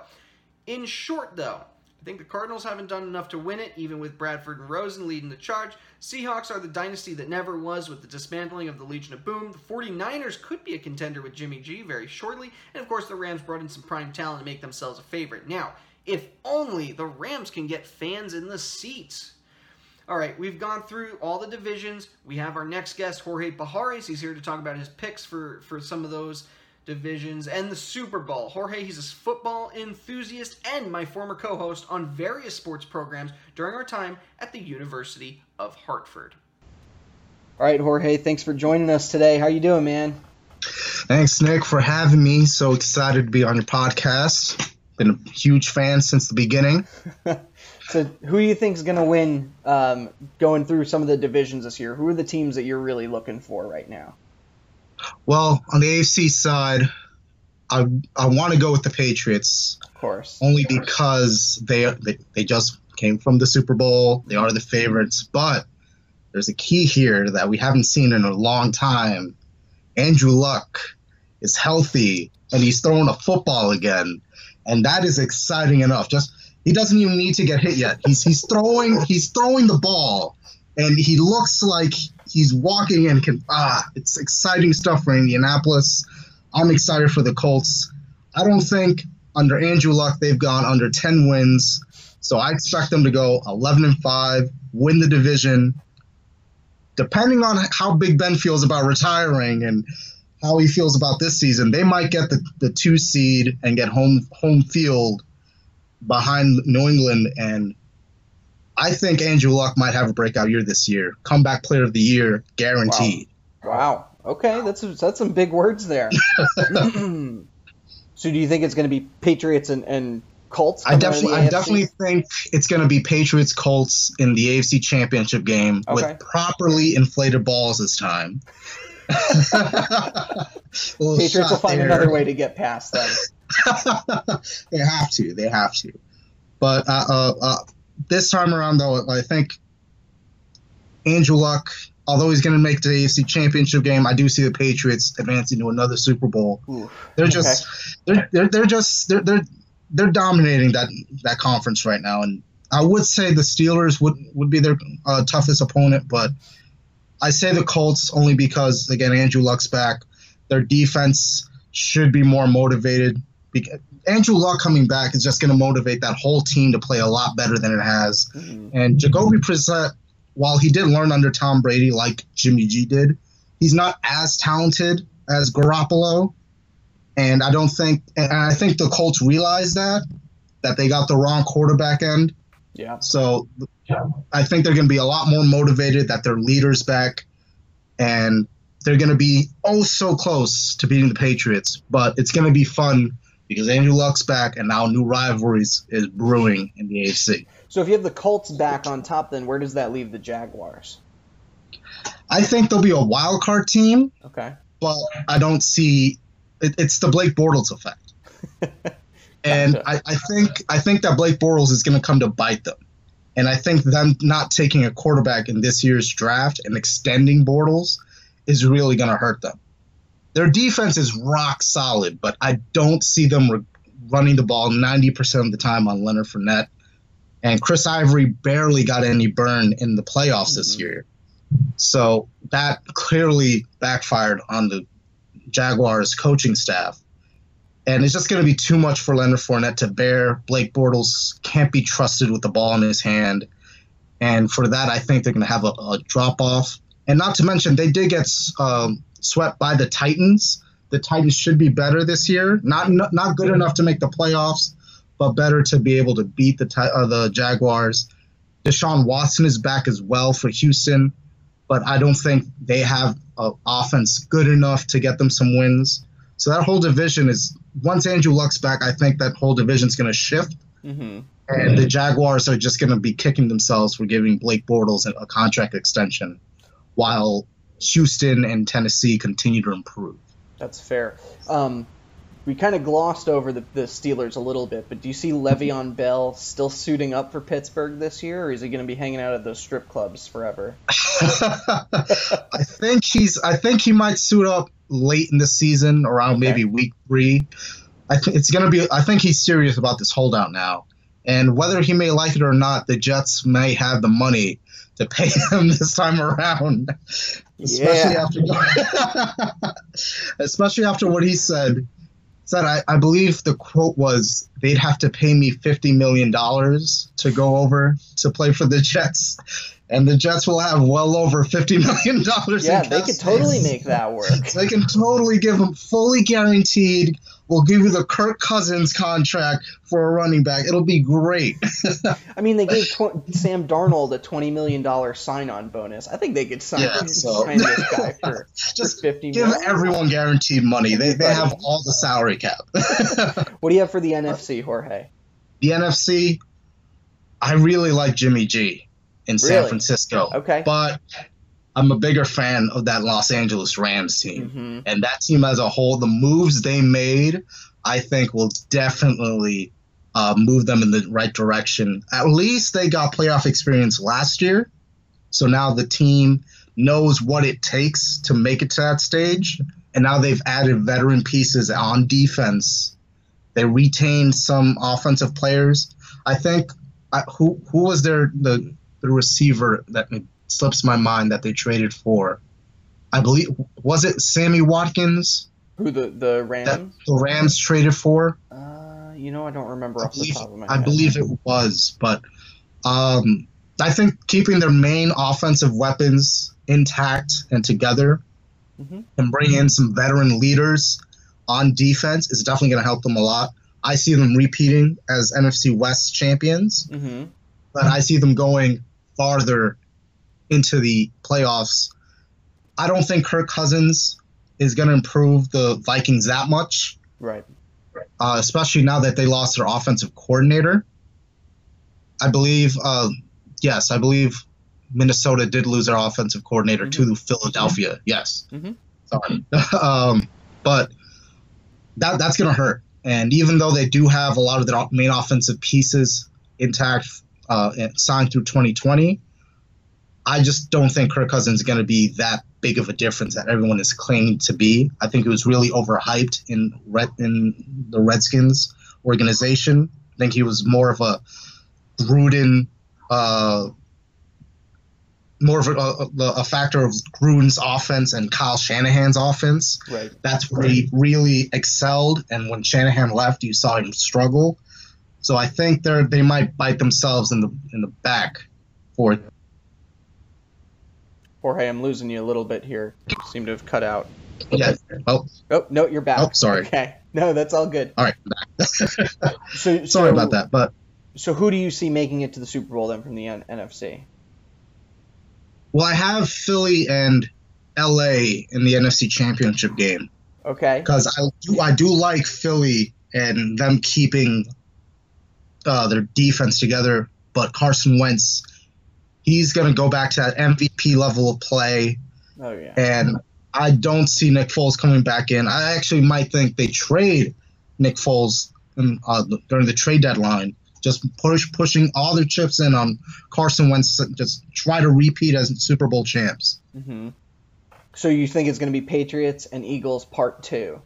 In short, though, think the Cardinals haven't done enough to win it, even with Bradford and Rosen leading the charge. Seahawks are the dynasty that never was with the dismantling of the Legion of Boom. The 49ers could be a contender with Jimmy G very shortly. And of course, the Rams brought in some prime talent to make themselves a favorite. Now, if only the Rams can get fans in the seats. All right, we've gone through all the divisions. We have our next guest, Jorge Pajares. He's here to talk about his picks for, for some of those divisions, and the Super Bowl. Jorge, he's a football enthusiast and my former co host on various sports programs during our time at the University of Hartford. All right, Jorge, thanks for joining us today. How you doing, man? Thanks, Nick, for having me. So excited to be on your podcast. Been a huge fan since the beginning. (laughs) so, who do you think is going to win um, going through some of the divisions this year? Who are the teams that you're really looking for right now? Well, on the AFC side, I I want to go with the Patriots. Of course. Only because they, they they just came from the Super Bowl. They are the favorites, but there's a key here that we haven't seen in a long time. Andrew Luck is healthy and he's throwing a football again, and that is exciting enough. Just he doesn't even need to get hit yet. He's he's throwing he's throwing the ball, and he looks like he's walking and can ah, it's exciting stuff for Indianapolis. I'm excited for the Colts. I don't think under Andrew Luck they've gone under 10 wins, so I expect them to go 11 and 5, win the division. Depending on how Big Ben feels about retiring and how he feels about this season, they might get the, the two seed and get home home field behind New England and I think Andrew Luck might have a breakout year this year. Comeback player of the year, guaranteed. Wow. wow. Okay, that's that's some big words there. (laughs) (clears throat) so do you think it's going to be Patriots and, and Colts? I definitely I definitely think it's going to be Patriots Colts in the AFC Championship game okay. with properly inflated balls this time. (laughs) Patriots will find there. another way to get past them. (laughs) they have to. They have to. But uh, uh, uh, this time around, though, I think Andrew Luck, although he's going to make the AFC Championship game, I do see the Patriots advancing to another Super Bowl. Ooh, they're just okay. they're, they're they're just they're they're they're dominating that that conference right now, and I would say the Steelers would would be their uh, toughest opponent, but I say the Colts only because again Andrew Luck's back. Their defense should be more motivated. Andrew Luck coming back is just going to motivate that whole team to play a lot better than it has. Mm-hmm. And Jacoby Brissett, while he did learn under Tom Brady like Jimmy G did, he's not as talented as Garoppolo. And I don't think, and I think the Colts realize that, that they got the wrong quarterback end. Yeah. So I think they're going to be a lot more motivated that their leader's back. And they're going to be oh so close to beating the Patriots, but it's going to be fun because Andrew Luck's back, and now new rivalries is brewing in the AFC. So if you have the Colts back on top, then where does that leave the Jaguars? I think they'll be a wild card team. Okay. But I don't see it, it's the Blake Bortles effect. (laughs) and I, I think I think that Blake Bortles is going to come to bite them. And I think them not taking a quarterback in this year's draft and extending Bortles is really going to hurt them. Their defense is rock solid, but I don't see them re- running the ball 90% of the time on Leonard Fournette. And Chris Ivory barely got any burn in the playoffs mm-hmm. this year. So that clearly backfired on the Jaguars coaching staff. And it's just going to be too much for Leonard Fournette to bear. Blake Bortles can't be trusted with the ball in his hand. And for that, I think they're going to have a, a drop off. And not to mention, they did get um, swept by the Titans. The Titans should be better this year. Not not good enough to make the playoffs, but better to be able to beat the uh, the Jaguars. Deshaun Watson is back as well for Houston, but I don't think they have an offense good enough to get them some wins. So that whole division is once Andrew Luck's back, I think that whole division is going to shift. Mm-hmm. and the Jaguars are just going to be kicking themselves for giving Blake Bortles a contract extension, while Houston and Tennessee continue to improve. That's fair. Um, we kind of glossed over the, the Steelers a little bit, but do you see Le'Veon Bell still suiting up for Pittsburgh this year, or is he going to be hanging out at those strip clubs forever? (laughs) (laughs) I think he's. I think he might suit up late in the season, around maybe week three. I think it's going to be. I think he's serious about this holdout now, and whether he may like it or not, the Jets may have the money to pay (laughs) him this time around. Especially Yeah. after, (laughs) especially after what he said. Said I, I believe the quote was they'd have to pay me fifty million dollars to go over to play for the Jets, and the Jets will have well over fifty (laughs) million dollars. Yeah, they could totally make that work. They can totally give him fully guaranteed. We'll give you the Kirk Cousins contract for a running back. It'll be great. (laughs) I mean, they gave tw- Sam Darnold a twenty million dollar sign-on bonus. I think they could sign, Yeah, so- sign this (laughs) guy for, Just for fifty give million. everyone guaranteed money. They, they have all the salary cap. (laughs) What do you have for the NFC, Jorge? the NFC, I really like Jimmy G in San Francisco. Okay. But I'm a bigger fan of that Los Angeles Rams team. hmm And that team as a whole, the moves they made, I think will definitely uh, move them in the right direction. At least they got playoff experience last year. So now the team knows what it takes to make it to that stage. And now they've added veteran pieces on defense. They retained some offensive players. I think uh, who who was their the the receiver that slips my mind that they traded for. I believe was it Sammy Watkins Who the the Rams? the Rams traded for. Uh, you know, I don't remember I off the believe, top of my head. I believe it was, but um, I think keeping their main offensive weapons intact and together, Mhm. and bring in some veteran leaders on defense is definitely going to help them a lot. I see them repeating as NFC West champions, hmm but I see them going farther into the playoffs. I don't think Kirk Cousins is going to improve the Vikings that much Right. uh, especially now that they lost their offensive coordinator. I believe, uh, yes, I believe Minnesota did lose their offensive coordinator to Philadelphia. Yes, Mhm. sorry, (laughs) um, but that that's gonna hurt. And even though they do have a lot of their main offensive pieces intact, uh, and signed through 2020, I just don't think Kirk Cousins is going to be that big of a difference that everyone is claiming to be. I think it was really overhyped in Red in the Redskins organization. I think he was more of a Gruden, uh, more of a, a, a factor of Gruden's offense and Kyle Shanahan's offense. Right. That's where he really excelled. And when Shanahan left, you saw him struggle. So I think they they might bite themselves in the in the back for it. Jorge, I'm losing you a little bit here. You seem to have cut out. Yeah. Oh, Oh no, you're back. Oh, sorry. Okay. No, that's all good. all right. (laughs) So Sorry so- about that, but So who do you see making it to the Super Bowl then from the N- NFC? well, I have Philly and LA in the NFC Championship game Okay. because I do I do like Philly and them keeping uh, their defense together, but Carson Wentz, he's gonna go back to that MVP level of play. Oh yeah. and I don't see Nick Foles coming back in. I actually might think they trade Nick Foles in, uh, during the trade deadline, just push pushing all their chips in on Carson Wentz, just try to repeat as Super Bowl champs. hmm So you think it's going to be Patriots and Eagles part two?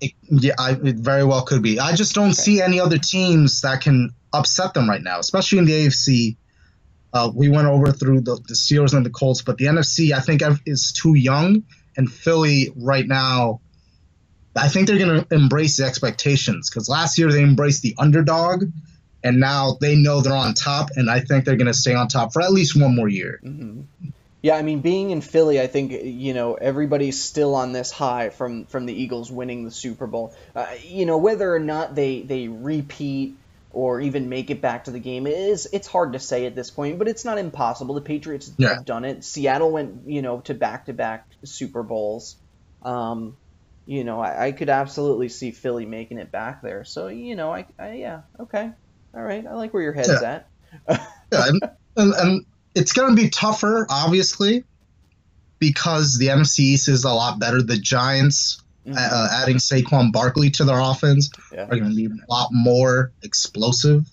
It, yeah, I, it very well could be. I just don't see any other teams that can upset them right now, especially in the AFC. Uh, we went over through the, the Steelers and the Colts, but the NFC I think is too young, and Philly right now. I think they're going to embrace the expectations because last year they embraced the underdog, and now they know they're on top, and I think they're going to stay on top for at least one more year. hmm Yeah, I mean, being in Philly, I think you know everybody's still on this high from from the Eagles winning the Super Bowl. Uh, you know, whether or not they they repeat or even make it back to the game is it's hard to say at this point, but it's not impossible. The Patriots Yeah. have done it. Seattle went you know to back to back Super Bowls. Um, you know, I, I could absolutely see Philly making it back there. So you know, I, I yeah, okay. All right, I like where your head's yeah. at. (laughs) yeah, and, and, and it's going to be tougher, obviously, because the NFC East is a lot better. The Giants, mm-hmm. uh, adding Saquon Barkley to their offense, yeah. are going to be a lot more explosive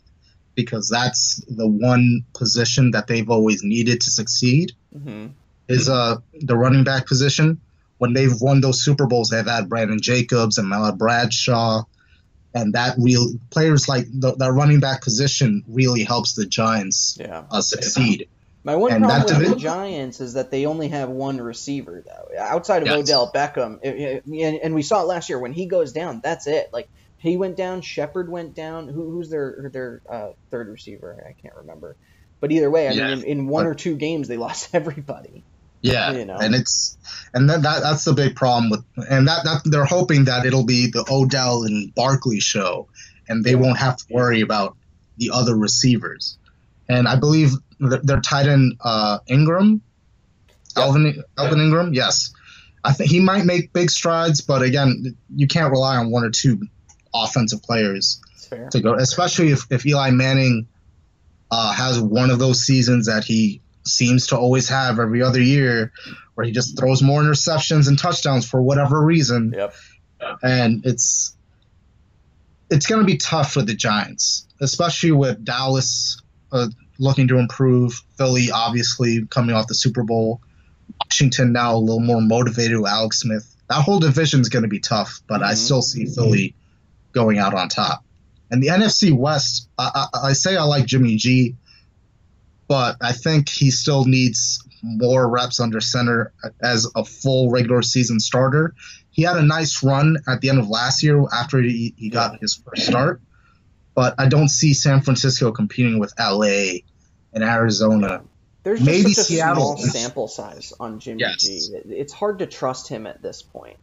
because that's the one position that they've always needed to succeed. Mm-hmm. Is uh the running back position. When they've won those Super Bowls, they've had Brandon Jacobs and Mala Bradshaw, and that real players like the, the running back position really helps the Giants yeah. uh, succeed. My one and problem with the Giants is that they only have one receiver, though. Outside of yes. Odell Beckham, it, it, and we saw it last year when he goes down, that's it. Like he went down, Shepard went down. Who, who's their their uh, third receiver? I can't remember. But either way, I yeah. mean, in, in one but, or two games, they (laughs) lost everybody. Yeah, you know? and it's and that, that that's the big problem with and that that they're hoping that it'll be the Odell and Barkley show, and they yeah. won't have to worry about the other receivers. And I believe their tight end uh, Ingram, yep. Alvin Alvin Ingram, yes, I think he might make big strides, but again, you can't rely on one or two offensive players to go, especially if, if Eli Manning uh, has one of those seasons that he seems to always have every other year, where he just throws more interceptions and touchdowns for whatever reason. Yep. And it's it's going to be tough for the Giants, especially with Dallas uh, looking to improve, Philly obviously coming off the Super Bowl, Washington now a little more motivated with Alex Smith. That whole division is going to be tough, but mm-hmm. I still see Philly going out on top. And the NFC West, I, I, I say I like Jimmy G, but I think he still needs more reps under center as a full regular season starter. He had a nice run at the end of last year after he, he got his first start, but I don't see San Francisco competing with LA and Arizona. There's just maybe such a Seattle. small sample size on Jimmy yes. G. It's hard to trust him at this point.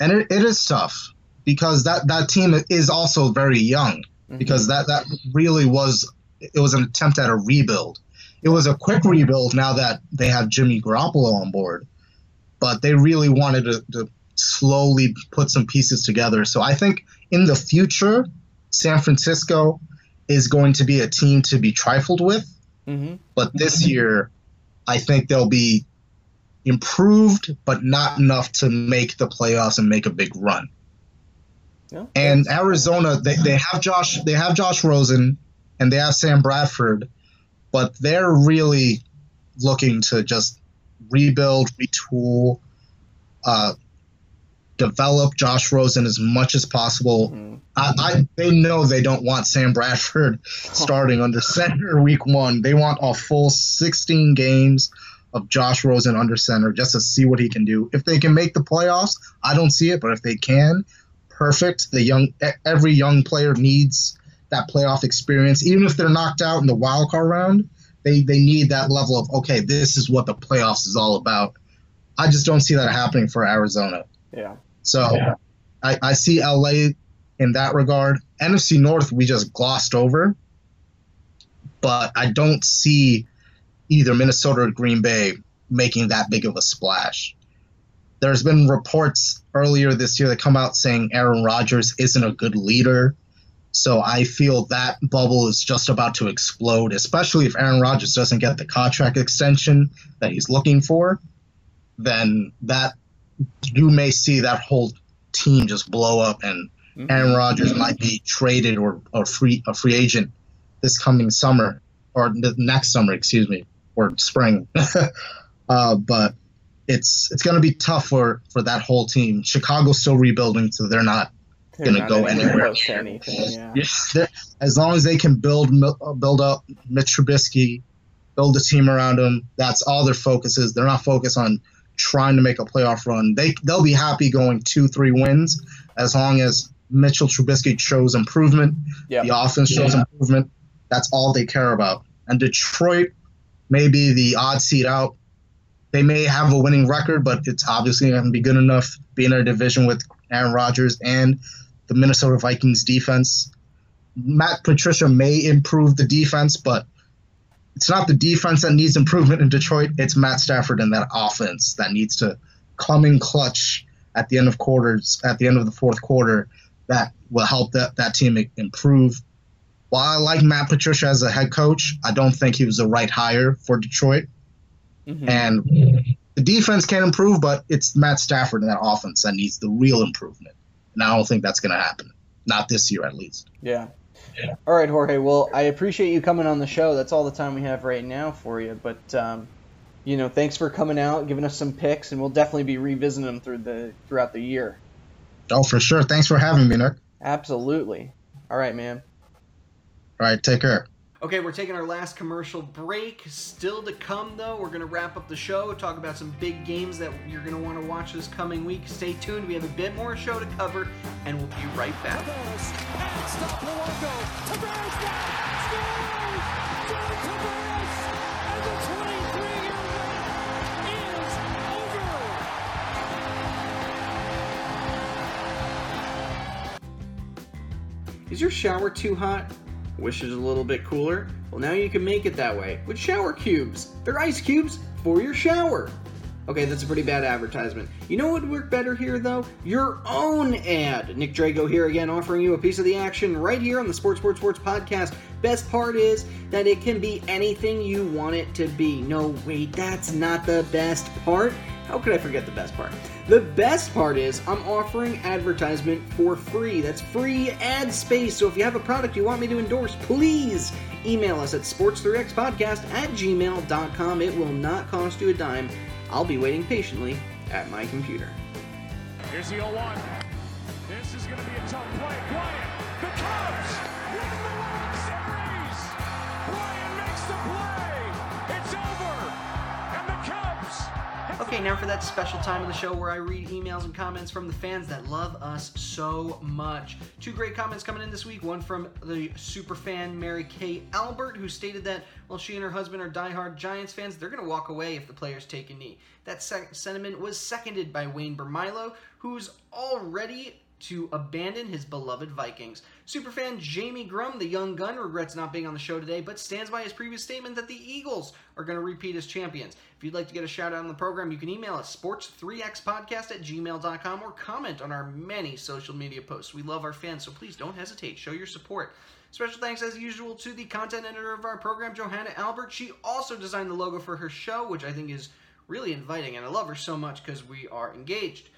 And it, it is tough because that that team is also very young mm-hmm. because that that really was it was an attempt at a rebuild. It was a quick rebuild now that they have Jimmy Garoppolo on board, but they really wanted to, to slowly put some pieces together. So I think in the future, San Francisco is going to be a team to be trifled with. Mm-hmm. But this year, I think they'll be improved, but not enough to make the playoffs and make a big run. Yeah. And Arizona, they, they have Josh, they have Josh Rosen, and they have Sam Bradford, but they're really looking to just rebuild, retool, uh, develop Josh Rosen as much as possible. Mm-hmm. I, I, they know they don't want Sam Bradford (laughs) starting under center week one. They want a full 16 games of Josh Rosen under center just to see what he can do. If they can make the playoffs, I don't see it, but if they can, perfect. The young every young player needs that playoff experience, even if they're knocked out in the wild card round. They they need that level of okay, this is what the playoffs is all about. I just don't see that happening for Arizona. Yeah. So yeah. I, I see LA in that regard. NFC North we just glossed over, but I don't see either Minnesota or Green Bay making that big of a splash. There's been reports earlier this year that come out saying Aaron Rodgers isn't a good leader. So I feel that bubble is just about to explode, especially if Aaron Rodgers doesn't get the contract extension that he's looking for. Then that you may see that whole team just blow up, and mm-hmm. Aaron Rodgers might be traded or, or free a free agent this coming summer or the next summer, excuse me, or spring. (laughs) uh, but it's it's going to be tough for for that whole team. Chicago's still rebuilding, so they're not going to go anywhere. Anything, yeah. (laughs) yeah as long as they can build build up Mitch Trubisky, build a team around him, that's all their focus is. They're not focused on trying to make a playoff run. They they'll be happy going two three wins as long as Mitchell Trubisky shows improvement. Yep. The offense shows yeah. improvement. That's all they care about. And Detroit may be the odd seed out they may have a winning record, but it's obviously going to be good enough being in a division with Aaron Rodgers and the Minnesota Vikings defense. Matt Patricia may improve the defense, but it's not the defense that needs improvement in Detroit. It's Matt Stafford and that offense that needs to come in clutch at the end of quarters, at the end of the fourth quarter, that will help that, that team improve. while I like Matt Patricia as a head coach, I don't think he was the right hire for Detroit. Mm-hmm. And the defense can improve, but it's Matt Stafford and that offense that needs the real improvement. And I don't think that's going to happen. Not this year, at least. Yeah. Yeah. All right, Jorge. Well, I appreciate you coming on the show. That's all the time we have right now for you. But um, you know, thanks for coming out, giving us some picks, and we'll definitely be revisiting them through the throughout the year. Oh, for sure. Thanks for having me, Nick. Absolutely. All right, man. All right. Take care. Okay, we're taking our last commercial break. Still to come, though, we're going to wrap up the show, talk about some big games that you're going to want to watch this coming week. Stay tuned. We have a bit more show to cover, and we'll be right back. Is your shower too hot? Wish it was a little bit cooler? Well, now you can make it that way with shower cubes. They're ice cubes for your shower. Okay, that's a pretty bad advertisement. You know what would work better here, though? Your own ad. Nick Drago here again, offering you a piece of the action right here on the Sports Sports Sports podcast. Best part is that it can be anything you want it to be. No, wait, that's not the best part. How could I forget the best part? The best part is I'm offering advertisement for free. That's free ad space. So if you have a product you want me to endorse, please email us at sports3xpodcast at gmail.com. It will not cost you a dime. I'll be waiting patiently at my computer. Here's the 0 1. This is going to be a tough play. Okay, now for that special time of the show where I read emails and comments from the fans that love us so much. Two great comments coming in this week. One from the super fan Mary Kay Albert, who stated that while she and her husband are diehard Giants fans, they're going to walk away if the players take a knee. That sentiment was seconded by Wayne Bermilo, who's already to abandon his beloved Vikings. Superfan Jamie Grum, the young gun, regrets not being on the show today, but stands by his previous statement that the Eagles are going to repeat as champions. If you'd like to get a shout out on the program, you can email us sports3xpodcast at gmail.com or comment on our many social media posts. We love our fans, so please don't hesitate. Show your support. Special thanks, as usual, to the content editor of our program, Johanna Albert. She also designed the logo for her show, which I think is really inviting, and I love her so much because we are engaged.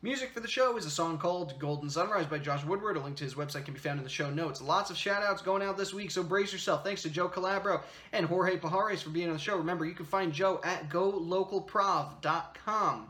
Music for the show is a song called Golden Sunrise by Josh Woodward. A link to his website can be found in the show notes. Lots of shout outs going out this week, so brace yourself. Thanks to Joe Calabro and Jorge Pajares for being on the show. Remember, you can find Joe at golocalprov.com.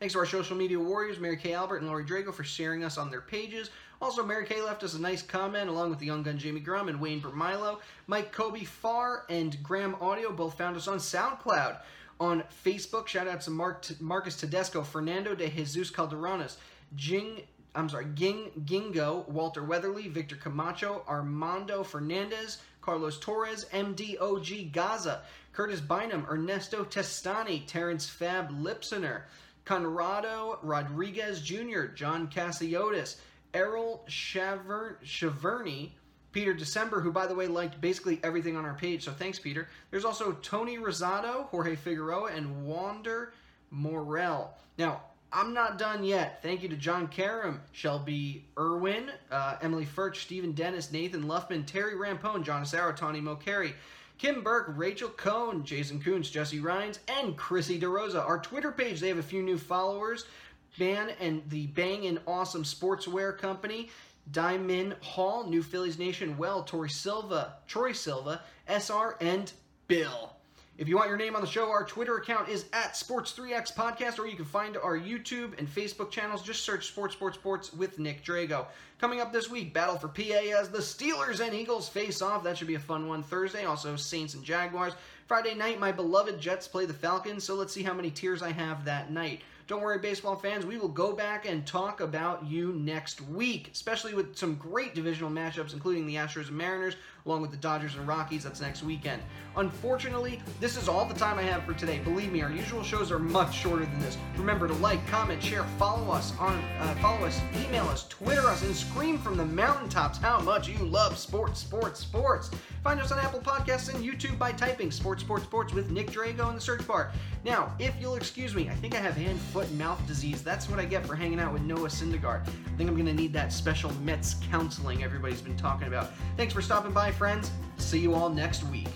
Thanks to our social media warriors, Mary Kay Albert and Lori Drago, for sharing us on their pages. Also, Mary Kay left us a nice comment along with the young gun Jamie Grum and Wayne Bermilo. Mike Kobe Farr and Graham Audio both found us on SoundCloud on Facebook. Shout out to Mark Marcus Tedesco, Fernando de Jesus Calderones, Jing. I'm sorry, Ging Gingo, Walter Weatherly, Victor Camacho, Armando Fernandez, Carlos Torres, MDOG Gaza, Curtis Bynum, Ernesto Testani, Terrence Fab Lipsener, Conrado Rodriguez Jr., John Cassiotis, Errol Shaverny, Peter December, who, by the way, liked basically everything on our page. So thanks, Peter. There's also Tony Rosado, Jorge Figueroa, and Wander Morel. Now, I'm not done yet. Thank you to John Karam, Shelby Irwin, uh, Emily Furch, Stephen Dennis, Nathan Luffman, Terry Rampone, John Asaro, Tawny Mokeri, Kim Burke, Rachel Cohn, Jason Coons, Jesse Rhines, and Chrissy DeRosa. Our Twitter page, they have a few new followers. Ban and the Bang and Awesome Sportswear Company. Diamond Hall, New Phillies Nation, Well, Tori Silva, Troy Silva, SR, and Bill. If you want your name on the show, our Twitter account is at Sports3X Podcast, or you can find our YouTube and Facebook channels. Just search Sports, Sports, Sports with Nick Drago. Coming up this week, Battle for PA as the Steelers and Eagles face off. That should be a fun one. Thursday, also Saints and Jaguars. Friday night, my beloved Jets play the Falcons, so let's see how many tears I have that night. Don't worry, baseball fans, we will go back and talk about you next week, especially with some great divisional matchups, including the Astros and Mariners, along with the Dodgers and Rockies. That's next weekend. Unfortunately, this is all the time I have for today. Believe me, our usual shows are much shorter than this. Remember to like, comment, share, follow us on, uh, follow us, email us, Twitter us, and scream from the mountaintops how much you love sports, sports, sports. Find us on Apple Podcasts and YouTube by typing Sports Sports Sports with Nick Drago in the search bar. Now, if you'll excuse me, I think I have hand, foot, and mouth disease. That's what I get for hanging out with Noah Syndergaard. I think I'm going to need that special Mets counseling everybody's been talking about. Thanks for stopping by, friends. See you all next week.